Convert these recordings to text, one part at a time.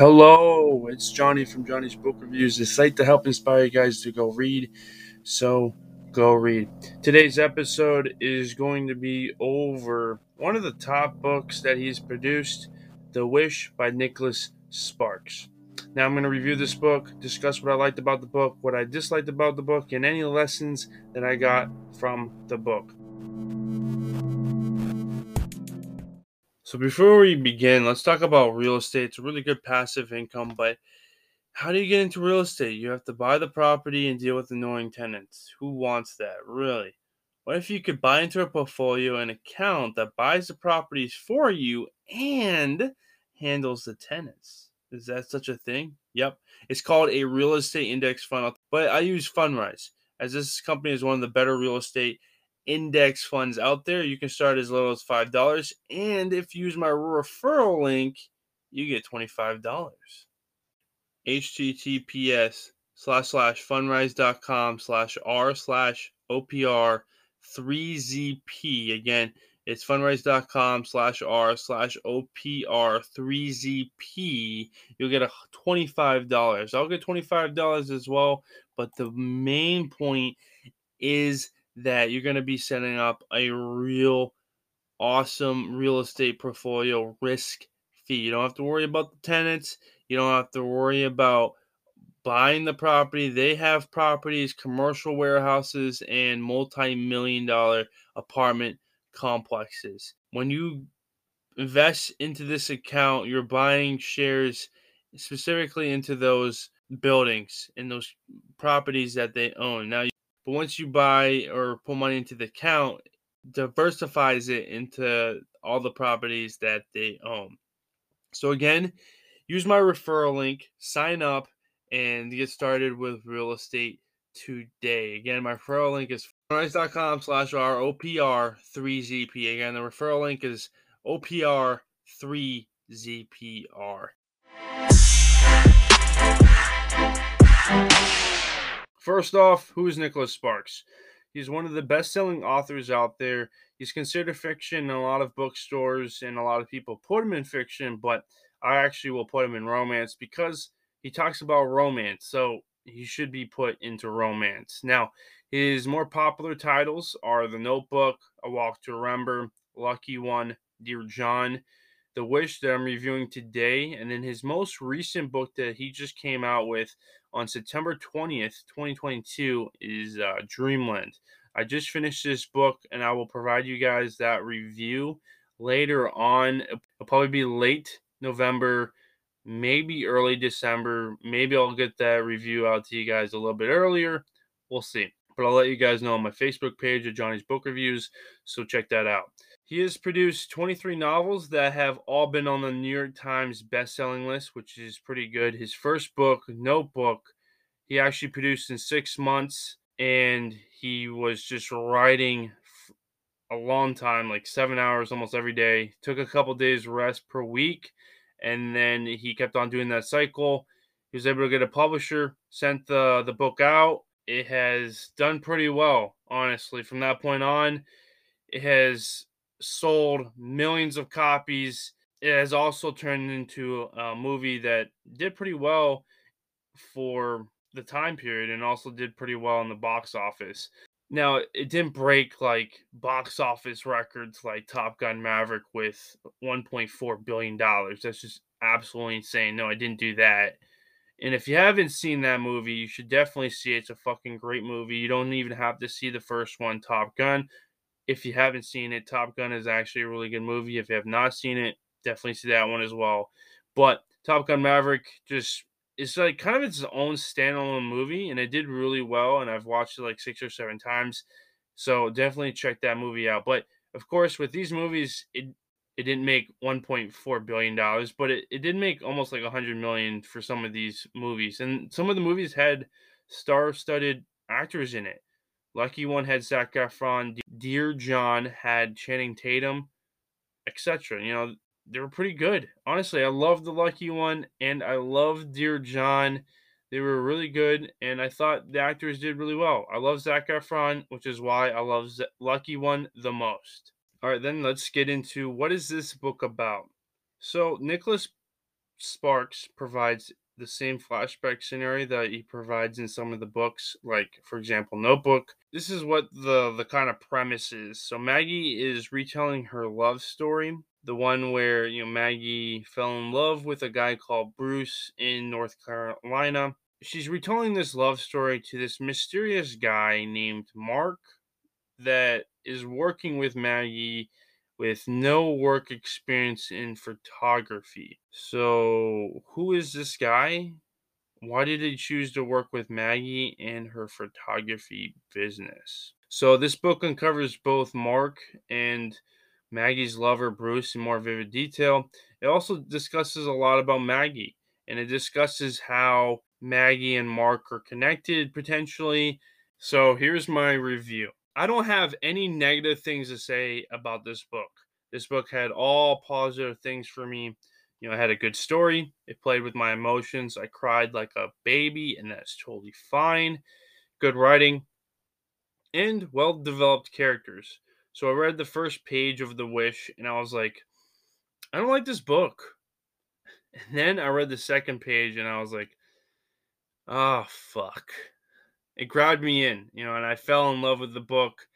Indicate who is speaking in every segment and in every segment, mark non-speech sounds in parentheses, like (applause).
Speaker 1: Hello, it's Johnny from Johnny's Book Reviews, the site to help inspire you guys to go read. So go read. Today's episode is going to be over one of the top books that he's produced, The Wish by Nicholas Sparks. Now I'm going to review this book, discuss what I liked about the book, what I disliked about the book, and any lessons that I got from the book. So before we begin, let's talk about real estate. It's a really good passive income, but how do you get into real estate? You have to buy the property and deal with annoying tenants. Who wants that, really? What if you could buy into a portfolio an account that buys the properties for you and handles the tenants? Is that such a thing? Yep. It's called a real estate index fund, but I use Fundrise as this company is one of the better real estate index funds out there. You can start as little as $5. And if you use my referral link, you get $25. HTTPS slash slash fundrise.com slash R slash OPR 3ZP. Again, it's fundrise.com slash R slash OPR 3ZP. You'll get a $25. I'll get $25 as well. But the main point is that you're going to be setting up a real awesome real estate portfolio risk fee. You don't have to worry about the tenants. You don't have to worry about buying the property. They have properties, commercial warehouses, and multi million dollar apartment complexes. When you invest into this account, you're buying shares specifically into those buildings and those properties that they own. Now, but once you buy or put money into the account, diversifies it into all the properties that they own. So again, use my referral link, sign up, and get started with real estate today. Again, my referral link is fundrise.com slash ROPR3ZP. Again, the referral link is OPR3ZPR. First off, who is Nicholas Sparks? He's one of the best selling authors out there. He's considered fiction in a lot of bookstores, and a lot of people put him in fiction, but I actually will put him in romance because he talks about romance. So he should be put into romance. Now, his more popular titles are The Notebook, A Walk to Remember, Lucky One, Dear John, The Wish that I'm reviewing today, and then his most recent book that he just came out with on September 20th, 2022, is uh, Dreamland. I just finished this book and I will provide you guys that review later on. It'll probably be late November, maybe early December. Maybe I'll get that review out to you guys a little bit earlier. We'll see. But I'll let you guys know on my Facebook page of Johnny's Book Reviews. So check that out. He has produced 23 novels that have all been on the New York Times best-selling list, which is pretty good. His first book, Notebook, he actually produced in six months, and he was just writing a long time, like seven hours almost every day. Took a couple days rest per week, and then he kept on doing that cycle. He was able to get a publisher, sent the the book out. It has done pretty well, honestly. From that point on, it has sold millions of copies. It has also turned into a movie that did pretty well for the time period and also did pretty well in the box office. Now, it didn't break like box office records like Top Gun Maverick with $1.4 billion. That's just absolutely insane. No, I didn't do that. And if you haven't seen that movie, you should definitely see it. It's a fucking great movie. You don't even have to see the first one, Top Gun if you haven't seen it, Top Gun is actually a really good movie. If you have not seen it, definitely see that one as well. But Top Gun Maverick just it's like kind of its own standalone movie, and it did really well. And I've watched it like six or seven times, so definitely check that movie out. But of course, with these movies, it it didn't make 1.4 billion dollars, but it, it did make almost like 100 million for some of these movies, and some of the movies had star-studded actors in it. Lucky One had Zac Efron. Dear John had Channing Tatum, etc. You know, they were pretty good. Honestly, I love the Lucky One and I love Dear John. They were really good, and I thought the actors did really well. I love Zac Efron, which is why I love Z- Lucky One the most. All right, then let's get into what is this book about. So Nicholas Sparks provides the same flashback scenario that he provides in some of the books, like for example, Notebook. This is what the the kind of premise is. So Maggie is retelling her love story, the one where you know Maggie fell in love with a guy called Bryce in North Carolina. She's retelling this love story to this mysterious guy named Mark that is working with Maggie with no work experience in photography. So, who is this guy? Why did he choose to work with Maggie and her photography business? So, this book uncovers both Mark and Maggie's lover, Bryce, in more vivid detail. It also discusses a lot about Maggie and it discusses how Maggie and Mark are connected potentially. So, here's my review. I don't have any negative things to say about this book. This book had all positive things for me. You know, I had a good story. It played with my emotions. I cried like a baby, and that's totally fine. Good writing and well developed characters. So I read the first page of The Wish and I was like, I don't like this book. (laughs) And then I read the second page and I was like, oh, fuck it grabbed me in, you know, and I fell in love with the book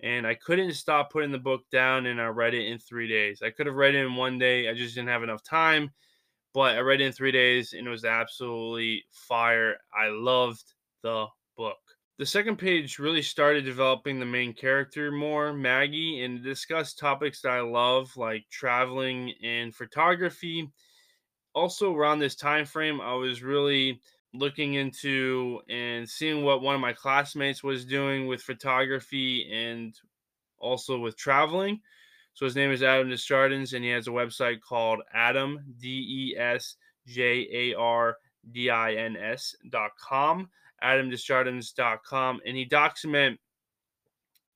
Speaker 1: and I couldn't stop putting the book down and I read it in 3 days. I could have read it in 1 day. I just didn't have enough time, but I read it in 3 days and it was absolutely fire. I loved the book. The second page really started developing the main character more, Maggie, and discussed topics that I love like traveling and photography. Also around this time frame, I was really looking into and seeing what one of my classmates was doing with photography and also with traveling. So his name is Adam Desjardins, and he has a website called Adam D E S J A R D I N S dot com, dot com, and he document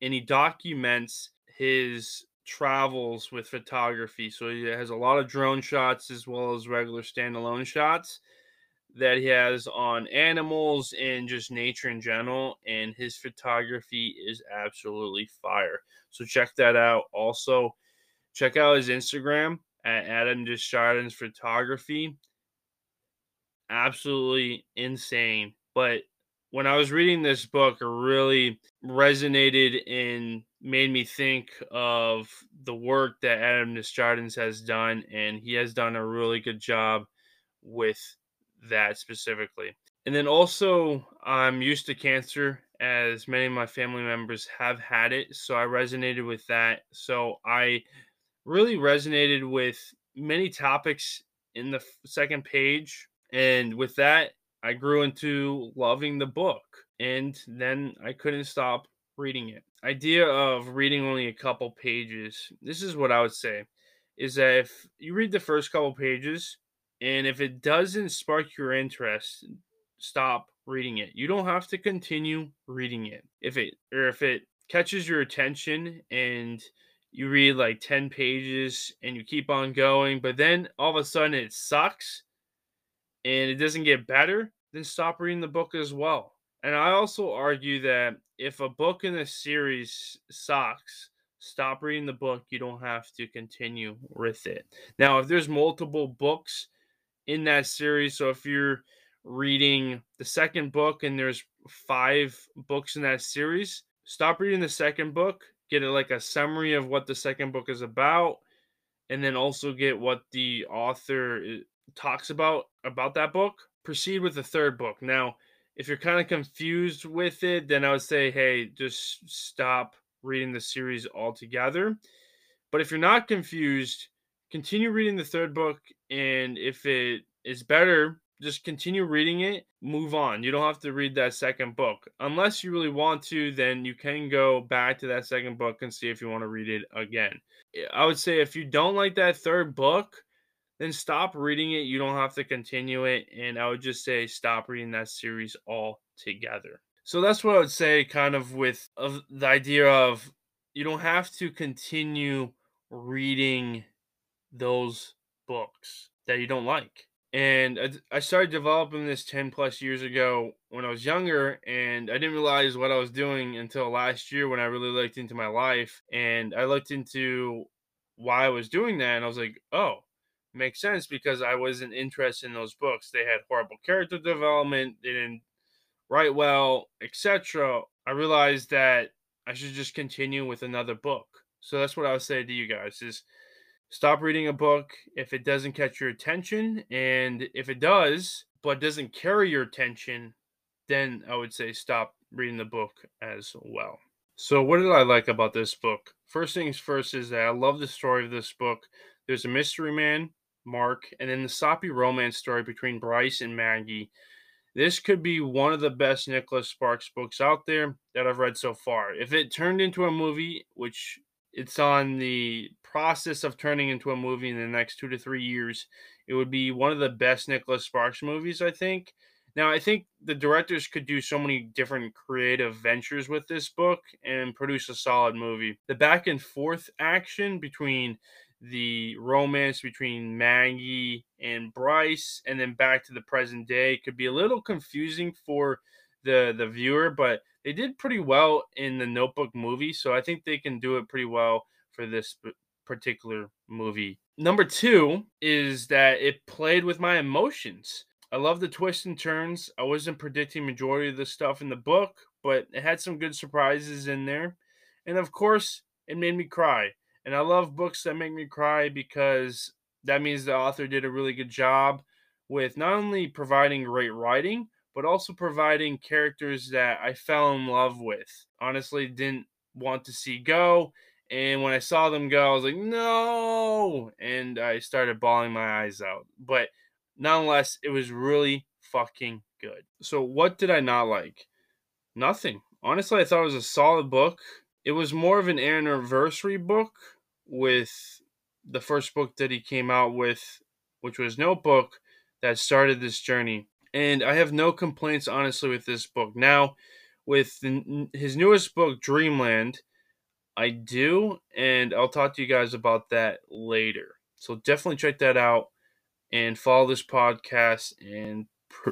Speaker 1: and he documents his travels with photography. So he has a lot of drone shots as well as regular standalone shots that he has on animals and just nature in general. And his photography is absolutely fire. So check that out. Also, check out his Instagram at Adam Desjardins Photography. Absolutely insane. But when I was reading this book, it really resonated and made me think of the work that Adam Desjardins has done. And he has done a really good job with that specifically. And then also, I'm used to cancer, as many of my family members have had it. So I resonated with that. So I really resonated with many topics in the second page. And with that, I grew into loving the book. And then I couldn't stop reading it. Idea of reading only a couple pages. This is what I would say is that if you read the first couple pages, and if it doesn't spark your interest, stop reading it. You don't have to continue reading it. If it or if it catches your attention and you read like 10 pages and you keep on going, but then all of a sudden it sucks and it doesn't get better, then stop reading the book as well. And I also argue that if a book in a series sucks, stop reading the book. You don't have to continue with it. Now, if there's multiple books in that series. So if you're reading the second book and there's five books in that series, stop reading the second book, get it like a summary of what the second book is about, and then also get what the author eh, talks about about that book. Proceed with the third book. Now, if you're kind of confused with it, then I would say, hey, just stop reading the series altogether. But if you're not confused, continue reading the third book and if it is better just continue reading it move on. You don't have to read that second book. Unless you really want to then you can go back to that second book and see if you want to read it again. I would say if you don't like that third book then stop reading it. You don't have to continue it and i would just say stop reading that series altogether. So that's what i would say kind of with of the idea of you don't have to continue reading those books that you don't like. And I, started developing this 10 plus years ago when I was younger, and I didn't realize what I was doing until last year when I really looked into my life. And I looked into why I was doing that, and I was like, oh, makes sense because I wasn't interested in those books. They had horrible character development, they didn't write well, etc. I realized that I should just continue with another book. So that's what I would say to you guys is stop reading a book if it doesn't catch your attention and if it does but doesn't carry your attention then i would say stop reading the book as well. So what did i like about this book? First things first is that i love the story of this book. There's a mystery man mark and then the soppy romance story between bryce and maggie. This could be one of the best nicholas sparks books out there that i've read so far. If it turned into a movie which it's on the process of turning into a movie in the next two to three years. It would be one of the best Nicholas Sparks movies, I think. Now, I think the directors could do so many different creative ventures with this book and produce a solid movie. The back and forth action between the romance between Maggie and Bryce and then back to the present day could be a little confusing for the the viewer, but they did pretty well in the Notebook movie, so I think they can do it pretty well for this particular movie. Number two is that it played with my emotions. I love the twists and turns. I wasn't predicting majority of the stuff in the book, but it had some good surprises in there. And of course, it made me cry. And I love books that make me cry because that means the author did a really good job with not only providing great writing, but also providing characters that I fell in love with. Honestly, didn't want to see go. And when I saw them go, I was like, no. And I started bawling my eyes out. But nonetheless, it was really fucking good. So, what did I not like? Nothing. Honestly, I thought it was a solid book. It was more of an anniversary book with the first book that he came out with, which was Notebook, that started this journey and I have no complaints honestly with this book. Now, with his newest book, Dreamland, I do, and I'll talk to you guys about that later. So definitely check that out and follow this podcast and pr-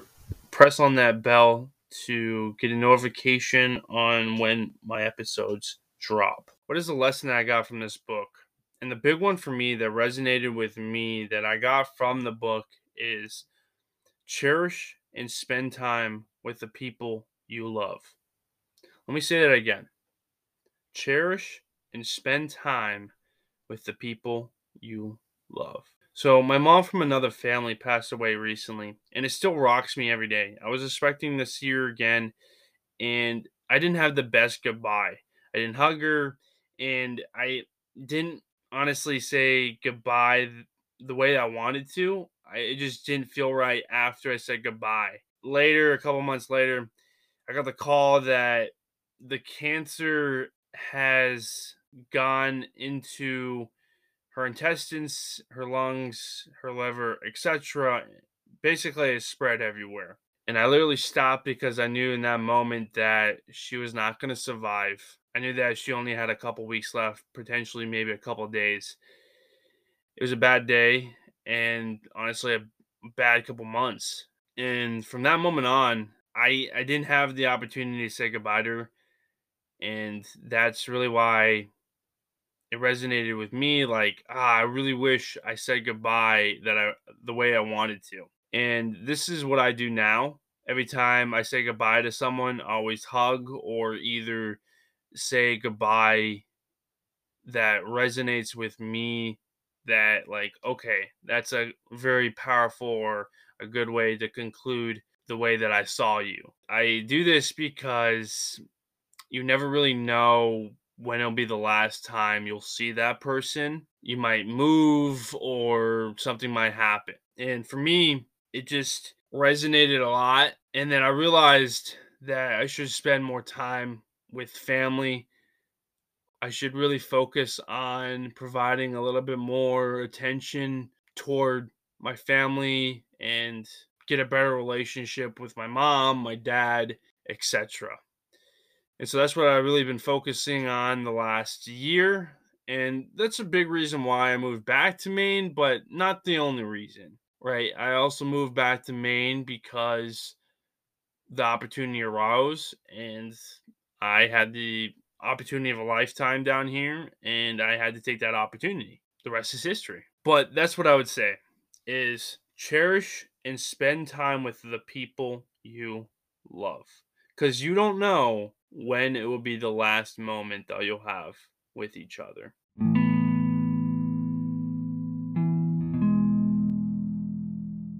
Speaker 1: press on that bell to get a notification on when my episodes drop. What is the lesson I got from this book? And the big one for me that resonated with me that I got from the book is Cherish and spend time with the people you love. Let me say that again. Cherish and spend time with the people you love. So, my mom from another family passed away recently, and it still rocks me every day. I was expecting to see her again, and I didn't have the best goodbye. I didn't hug her, and I didn't honestly say goodbye the way I wanted to. I, it just didn't feel right after I said goodbye. Later, a couple months later, I got the call that the cancer has gone into her intestines, her lungs, her liver, etc. Basically, it's spread everywhere. And I literally stopped because I knew in that moment that she was not going to survive. I knew that she only had a couple weeks left, potentially maybe a couple days. It was a bad day and honestly a bad couple months. And from that moment on, I I didn't have the opportunity to say goodbye to her, and that's really why it resonated with me. Like, ah, I really wish I said goodbye that I the way I wanted to. And this is what I do now. Every time I say goodbye to someone, I always hug or either say goodbye that resonates with me that like okay that's a very powerful or a good way to conclude the way that i saw you i do this because you never really know when it'll be the last time you'll see that person. You might move or something might happen. And for me it just resonated a lot. And then i realized that i should spend more time with family. I should really focus on providing a little bit more attention toward my family and get a better relationship with my mom, my dad, etc. And so that's what I've really been focusing on the last year. And that's a big reason why I moved back to Maine, but not the only reason. right? I also moved back to Maine because the opportunity arose and I had the opportunity of a lifetime down here and I had to take that opportunity. The rest is history. But that's what I would say is cherish and spend time with the people you love cuz you don't know when it will be the last moment that you'll have with each other.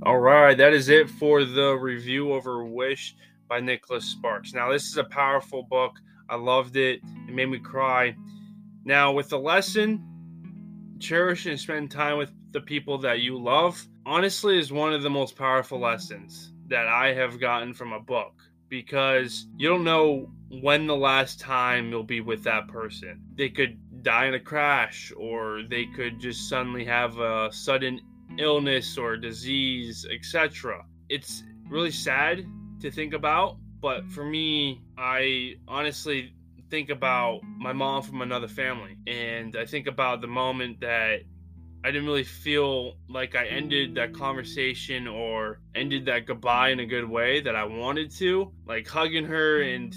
Speaker 1: All right, that is it for the review over Wish by Nicholas Sparks. Now, this is a powerful book. I loved it. It made me cry. Now, with the lesson, cherish and spend time with the people that you love, honestly, is one of the most powerful lessons that I have gotten from a book because you don't know when the last time you'll be with that person. They could die in a crash or they could just suddenly have a sudden illness or disease, etc. It's really sad to think about, but for me, I honestly think about my mom from another family and I think about the moment that I didn't really feel like I ended that conversation or ended that goodbye in a good way that I wanted to, like hugging her and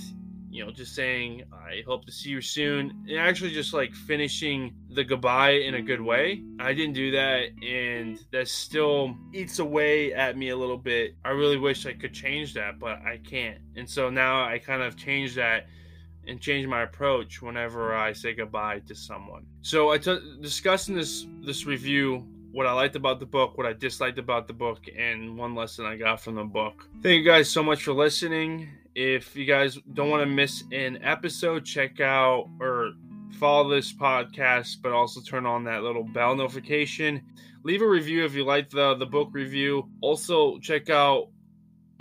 Speaker 1: you know, just saying, I hope to see you soon. And actually, just like finishing the goodbye in a good way. I didn't do that, and that still eats away at me a little bit. I really wish I could change that, but I can't. And so now I kind of changed that and change my approach whenever I say goodbye to someone. So I t- discussing this this review what I liked about the book, what I disliked about the book, and one lesson I got from the book. Thank you guys so much for listening. If you guys don't want to miss an episode, check out or follow this podcast, but also turn on that little bell notification. Leave a review if you like the, the book review. Also, check out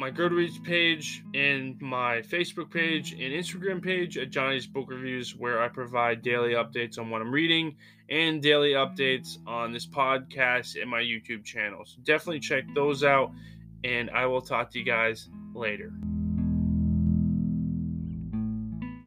Speaker 1: my Goodreads page and my Facebook page and Instagram page at Johnny's Book Reviews, where I provide daily updates on what I'm reading and daily updates on this podcast and my YouTube channel. So definitely check those out, and I will talk to you guys later.